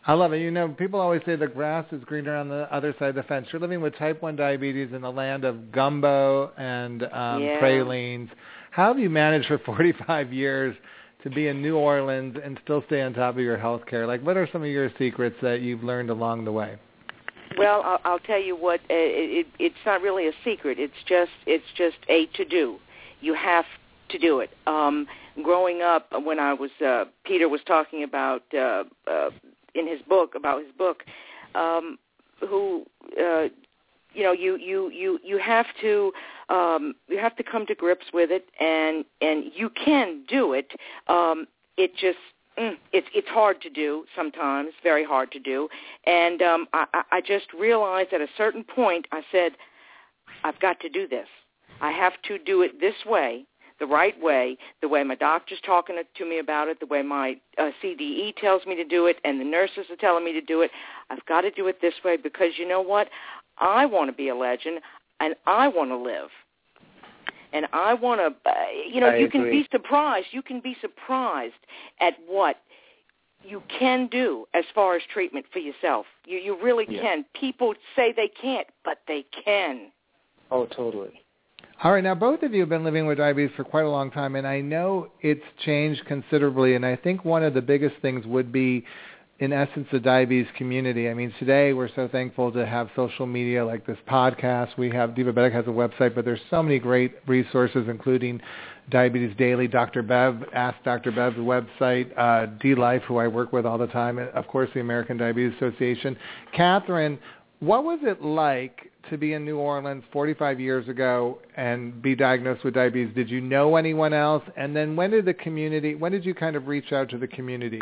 I love it. You know, people always say the grass is greener on the other side of the fence. You're living with type 1 diabetes in the land of gumbo and um, Yeah. pralines. how have you managed for 45 years to be in New Orleans and still stay on top of your health care? Like, what are some of your secrets that you've learned along the way? Well, I'll, I'll tell you what. Uh, it, it, it's not really a secret. It's just it's just a to do. You have to do it. Um, growing up, when I was uh, Peter was talking about uh, uh, in his book about his book, um, who uh, you know you you you you have to um, you have to come to grips with it, and and you can do it. Um, it just it's it's hard to do sometimes, very hard to do. And um, I, I just realized at a certain point, I said, I've got to do this. I have to do it this way, the right way, the way my doctor's talking to me about it, the way my uh, CDE tells me to do it, and the nurses are telling me to do it. I've got to do it this way because you know what? I want to be a legend, and I want to live and I want to, uh, you know, I you agree. can be surprised. You can be surprised at what you can do as far as treatment for yourself. You you really Yeah. can. People say they can't, but they can. Oh, totally. All right, now both of you have been living with diabetes for quite a long time, and I know it's changed considerably. And I think one of the biggest things would be, in essence, the diabetes community. I mean, today we're so thankful to have social media like this podcast. We have Divabetic has a website, but there's so many great resources, including Diabetes Daily, Dr. Bev, Ask Dr. Bev's website, uh, dLife, who I work with all the time, and of course the American Diabetes Association. Catherine, what was it like to be in New Orleans 45 years ago and be diagnosed with diabetes? Did you know anyone else? And then when did the community, when did you kind of reach out to the community?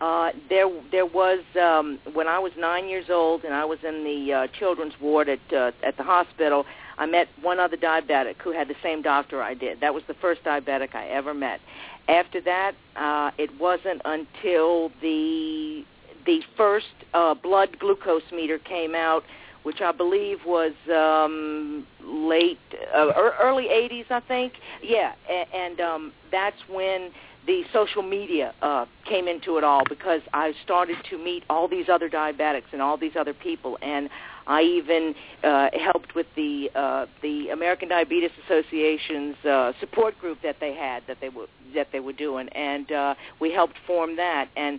Uh, there, there was um, when I was nine years old, and I was in the uh, children's ward at uh, at the hospital. I met one other diabetic who had the same doctor I did. That was the first diabetic I ever met. After that, uh, it wasn't until the the first uh, blood glucose meter came out, which I believe was um, late, uh, ear- early 80s, I think. Yeah, and, and um, that's when the social media uh, came into it all because I started to meet all these other diabetics and all these other people, and I even uh, helped with the uh, the American Diabetes Association's uh, support group that they had that they were that they were doing, and uh, we helped form that, and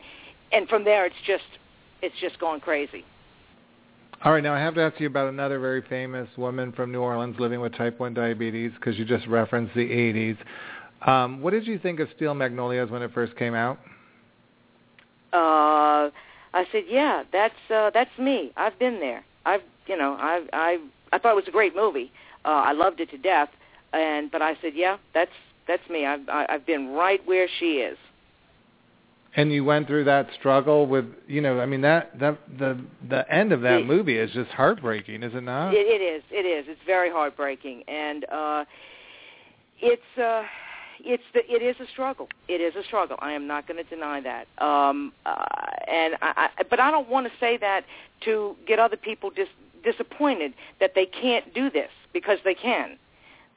and from there it's just it's just gone crazy. All right, now I have to ask you about another very famous woman from New Orleans living with type 1 diabetes because you just referenced the 80s. Um, what did you think of Steel Magnolias when it first came out? uh I said, "Yeah, that's uh that's me. I've been there. I've, you know, I I I thought it was a great movie. Uh I loved it to death." And but I said, "Yeah, that's that's me. I've I- I've been right where she is." And you went through that struggle with, you know, I mean that that the the end of that The- movie is just heartbreaking, is it not? It, it is. It is. It's very heartbreaking, and uh, it's uh, it's the, it is a struggle. It is a struggle. I am not going to deny that. Um, uh, and I, I, but I don't want to say that to get other people dis- disappointed that they can't do this because they can.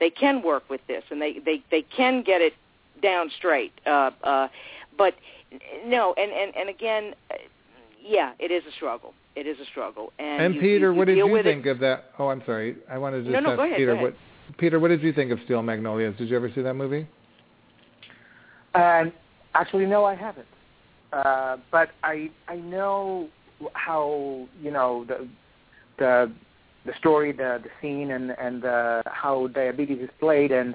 They can work with this, and they they they can get it down straight. Uh, uh, but no, and and and again, uh, yeah, it is a struggle. It is a struggle. And, And you- Peter, you, you what did you think it. of that? Oh, I'm sorry. I wanted to just no, ask go ahead, Peter what Peter, what did you think of Steel Magnolias? Did you ever see that movie? Um, actually, no, I haven't. Uh, but I I know how you know the the the story, the the scene, and and uh, how diabetes is played, and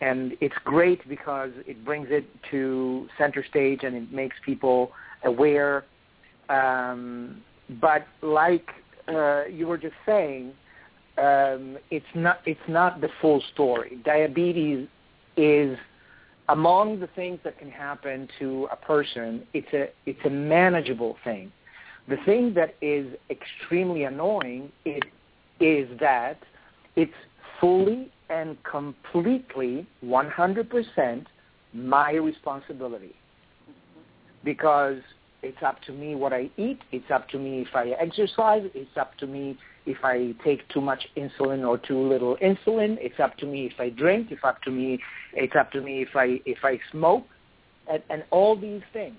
and it's great because it brings it to center stage and it makes people aware. Um, but like uh, you were just saying, um, it's not it's not the full story. Diabetes is among the things that can happen to a person. It's a it's a manageable thing. The thing that is extremely annoying is is that it's fully and completely 100% my responsibility because it's up to me what I eat. It's up to me if I exercise. It's up to me if I take too much insulin or too little insulin. It's up to me if I drink. It's up to me. It's up to me if I if I smoke, and, and all these things.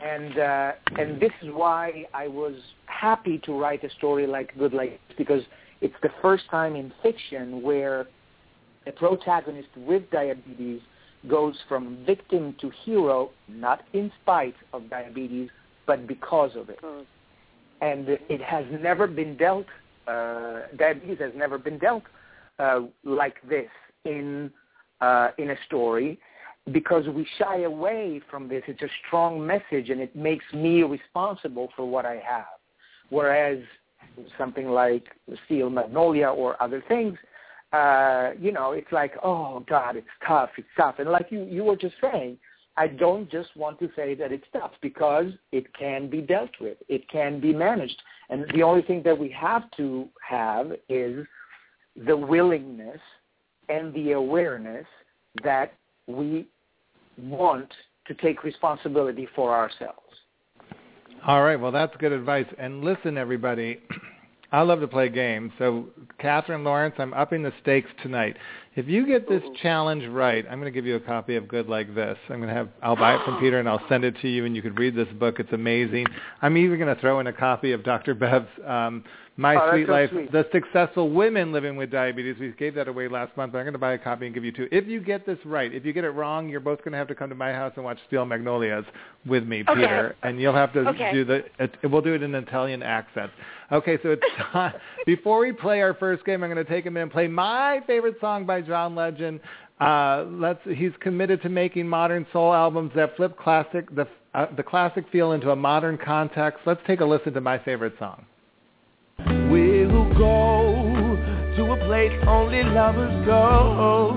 And uh, and this is why I was happy to write a story like Good Life because it's the first time in fiction where a protagonist with diabetes goes from victim to hero, not in spite of diabetes, but because of it. And it has never been dealt, uh, diabetes has never been dealt uh, like this in, uh, in a story because we shy away from this. It's a strong message and it makes me responsible for what I have. Whereas something like Steel Magnolia or other things, uh, you know, it's like, oh God, it's tough, it's tough. And like you, you were just saying, I don't just want to say that it's tough because it can be dealt with. It can be managed. And the only thing that we have to have is the willingness and the awareness that we want to take responsibility for ourselves. All right. Well, that's good advice. And listen, everybody, I love to play games. So, Catherine Lawrence, I'm upping the stakes tonight. If you get this challenge right, I'm going to give you a copy of Good Like This. I'm going to have I'll buy it from Peter and I'll send it to you, and you could read this book. It's amazing. I'm even going to throw in a copy of Dr. Bev's um, My Oh, Sweet so Life: sweet. The Successful Women Living with Diabetes. We gave that away last month, but I'm going to buy a copy and give you two. If you get this right, if you get it wrong, you're both going to have to come to my house and watch Steel Magnolias with me, Okay. Peter, and you'll have to Okay. do the. It, we'll do it in Italian accent. Okay, so it's time. Before we play our first game, I'm going to take a minute and play my favorite song by John Legend. Uh, let's. He's committed to making modern soul albums that flip classic the uh, the classic feel into a modern context. Let's take a listen to my favorite song. We'll go to a place only lovers go,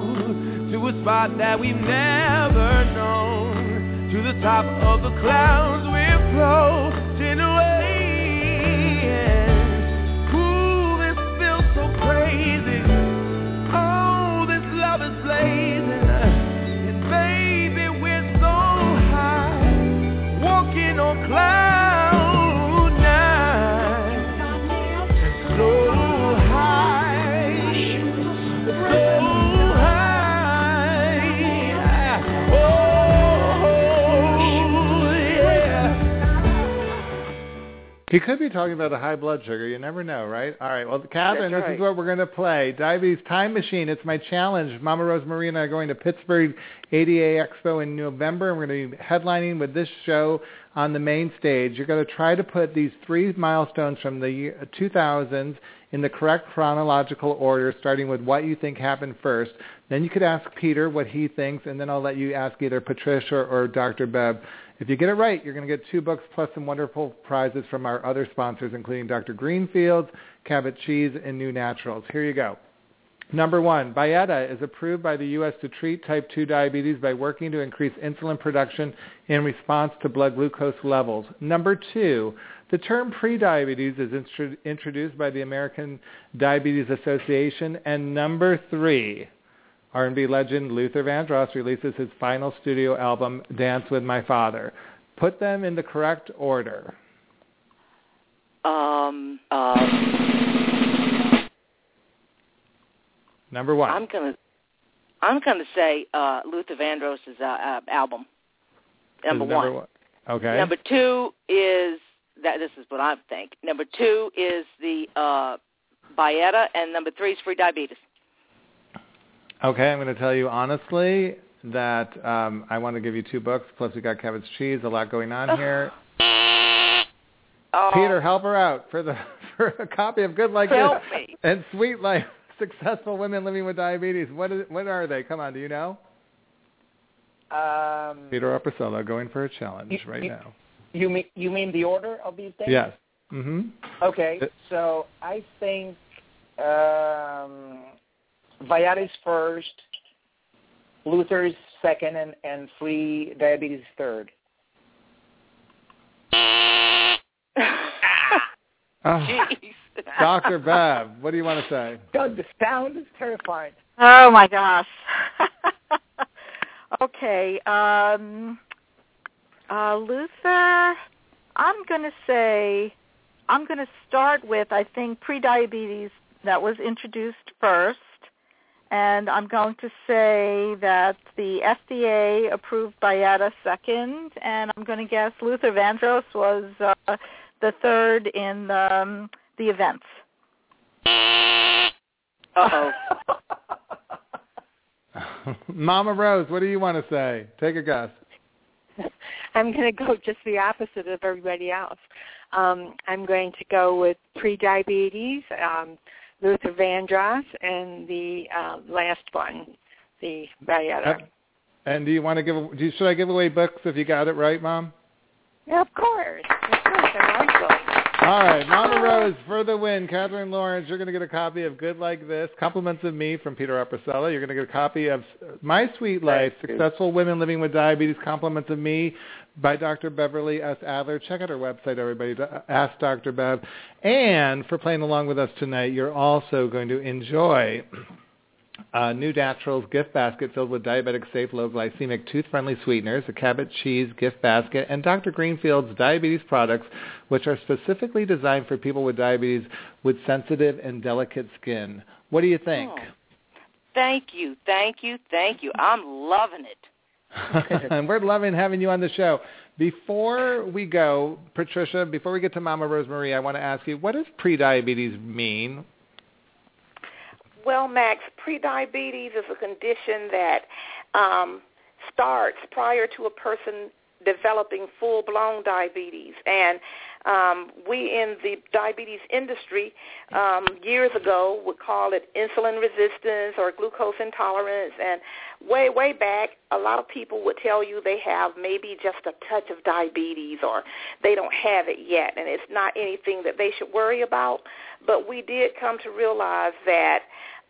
to a spot that we've never known, to the top of the clouds we'll floating away. He could be talking about a high blood sugar. You never know, right? All right. Well, Catherine, That's this is what we're going to play. Diabetes Time Machine. It's my challenge. Mama Rose Marie and I are going to Pittsburgh ADA Expo in November. and We're going to be headlining with this show on the main stage. You're going to try to put these three milestones from the year 2000s in the correct chronological order, starting with what you think happened first. Then you could ask Peter what he thinks, and then I'll let you ask either Patricia or Dr. Bev. If you get it right, you're going to get two books plus some wonderful prizes from our other sponsors, including Dr. Greenfield's, Cabot Cheese, and NuNaturals. Here you go. Number one, Byetta is approved by the U.S. to treat type 2 diabetes by working to increase insulin production in response to blood glucose levels. Number two, the term prediabetes is intro- introduced by the American Diabetes Association. And number three, R&B legend Luther Vandross releases his final studio album, Dance with My Father. Put them in the correct order. Um, um, Number one. I'm gonna, I'm gonna say uh, Luther Vandross's uh, uh, album. Number, is one. Okay. Number two is that. This is what I think. Number two is the uh, Byetta, and number three is prediabetes. Okay, I'm going to tell you honestly that um, I want to give you two books. Plus, we got Cabot's Cheese. A lot going on here. Oh, Peter, help her out for the for a copy of Good Like help This me. and Sweet Life: Successful Women Living with Diabetes. What is what are they? Come on, do you know? Um, Peter Arpesella going for a challenge You- right you- now. you mean you mean the order of these things? Yes. Mhm. Okay, so I think um, Viatis first, Luther's second, and, and prediabetes third. Oh, Jeez. Dr. Bev, what do you want to say? God, the sound is terrifying. Oh my gosh. okay. Um uh Luther, I'm going to say I'm going to start with I think prediabetes that was introduced first and I'm going to say that the FDA approved Byetta second and I'm going to guess Luther Vandross was uh, the third in um, the events. Uh-oh. Mama Rose, what do you want to say? Take a guess. I'm going to go just the opposite of everybody else. Um, I'm going to go with pre-diabetes, um, Luther Vandross, and the uh, last one, the Byetta. Uh, and do you want to give? Do you, should I give away books if you got it right, Mom? Yeah, of course. Of course, always. All right, Mama Rose for the win. Catherine Lawrence, you're going to get a copy of Good Like This, Compliments of Me from Peter Arpesella. You're going to get a copy of My Sweet Life, Successful Women Living with Diabetes, Compliments of Me by Dr. Beverly S. Adler. Check out her website, everybody. Ask Dr. Bev. And for playing along with us tonight, you're also going to enjoy uh, NuNaturals gift basket filled with diabetic safe low glycemic tooth friendly sweeteners, a Cabot cheese gift basket, and Dr. Greenfield's diabetes products, which are specifically designed for people with diabetes with sensitive and delicate skin. What do you think? Oh, thank you, thank you, thank you. I'm loving it. and we're loving having you on the show. Before we go, Patricia, before we get to Mama Rosemarie, I want to ask you, what does prediabetes mean? Well, Max, prediabetes is a condition that um, starts prior to a person developing full-blown diabetes. And um, we in the diabetes industry um, years ago would call it insulin resistance or glucose intolerance. And way, way back, a lot of people would tell you they have maybe just a touch of diabetes or they don't have it yet. And it's not anything that they should worry about. But we did come to realize that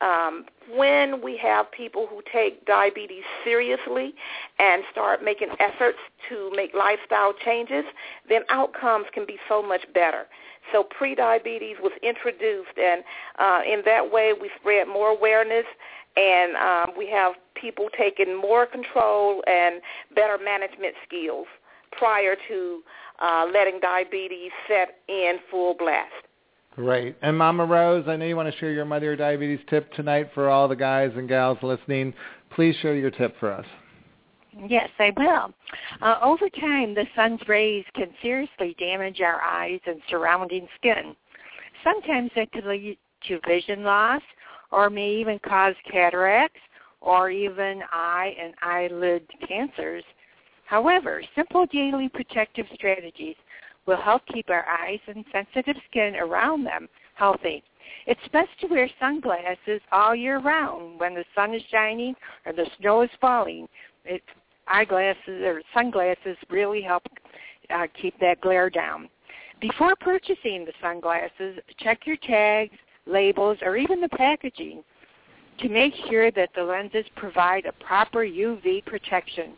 um, when we have people who take diabetes seriously and start making efforts to make lifestyle changes, then outcomes can be so much better. So prediabetes was introduced, and uh, in that way we spread more awareness, and um, we have people taking more control and better management skills prior to uh, letting diabetes set in full blast. Great. And Mama Rose, I know you want to share your mother diabetes tip tonight for all the guys and gals listening. Please share your tip for us. Yes, I will. Uh, over time, the sun's rays can seriously damage our eyes and surrounding skin. Sometimes it can lead to vision loss or may even cause cataracts or even eye and eyelid cancers. However, simple daily protective strategies will help keep our eyes and sensitive skin around them healthy. It's best to wear sunglasses all year round when the sun is shining or the snow is falling. It, eyeglasses or sunglasses really help uh, keep that glare down. Before purchasing the sunglasses, check your tags, labels, or even the packaging to make sure that the lenses provide a proper UV protection.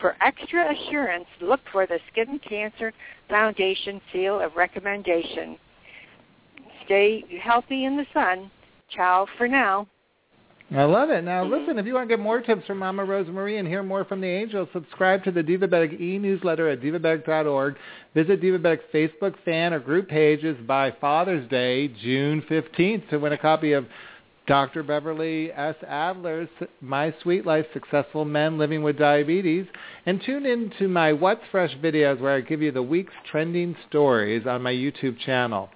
For extra assurance, look for the Skin Cancer Foundation seal of recommendation. Stay healthy in the sun. Ciao for now. I love it. Now, mm-hmm. listen, if you want to get more tips from Mama Rosemarie and hear more from the angels, subscribe to the Divabetic e-newsletter at divabetic.org. Visit Divabetic's Facebook fan or group pages by Father's Day, June 15th, to win a copy of Dr. Beverly S. Adler's My Sweet Life Successful Men Living with Diabetes, and tune in to my What's Fresh videos where I give you the week's trending stories on my YouTube channel.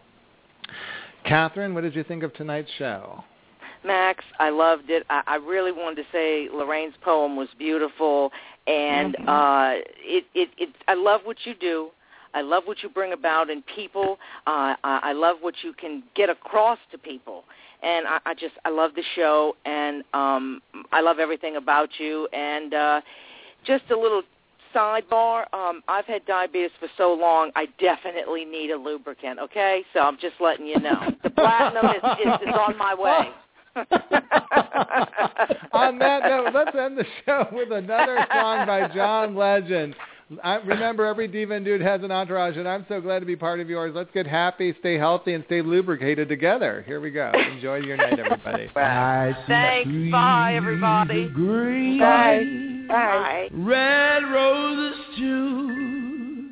Catherine, what did you think of tonight's show? Max, I loved it. I, I really wanted to say Lorraine's poem was beautiful, and mm-hmm. uh, it, it, it. I love what you do. I love what you bring about in people. Uh, I love what you can get across to people and I, I just I love the show, and um, I love everything about you. And uh, just a little sidebar: um, I've had diabetes for so long, I definitely need a lubricant. Okay, so I'm just letting you know the platinum is, is, is on my way. on that note, let's end the show with another song by John Legend. I remember every diva and dude has an entourage, and I'm so glad to be part of yours. Let's get happy, stay healthy, and stay lubricated together. Here we go. Enjoy your night, everybody. Bye. Thanks. Bye, everybody. Green, Bye. Bye. Red roses too.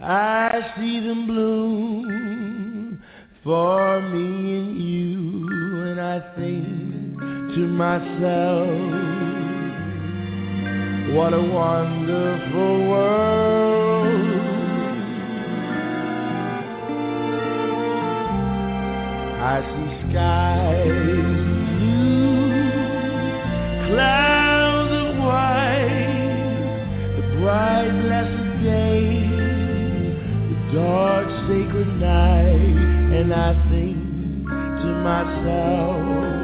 I see them bloom for me and you, and I think to myself. What a wonderful world. I see skies blue, clouds of white, the bright blessed day, the dark sacred night, and I think to myself.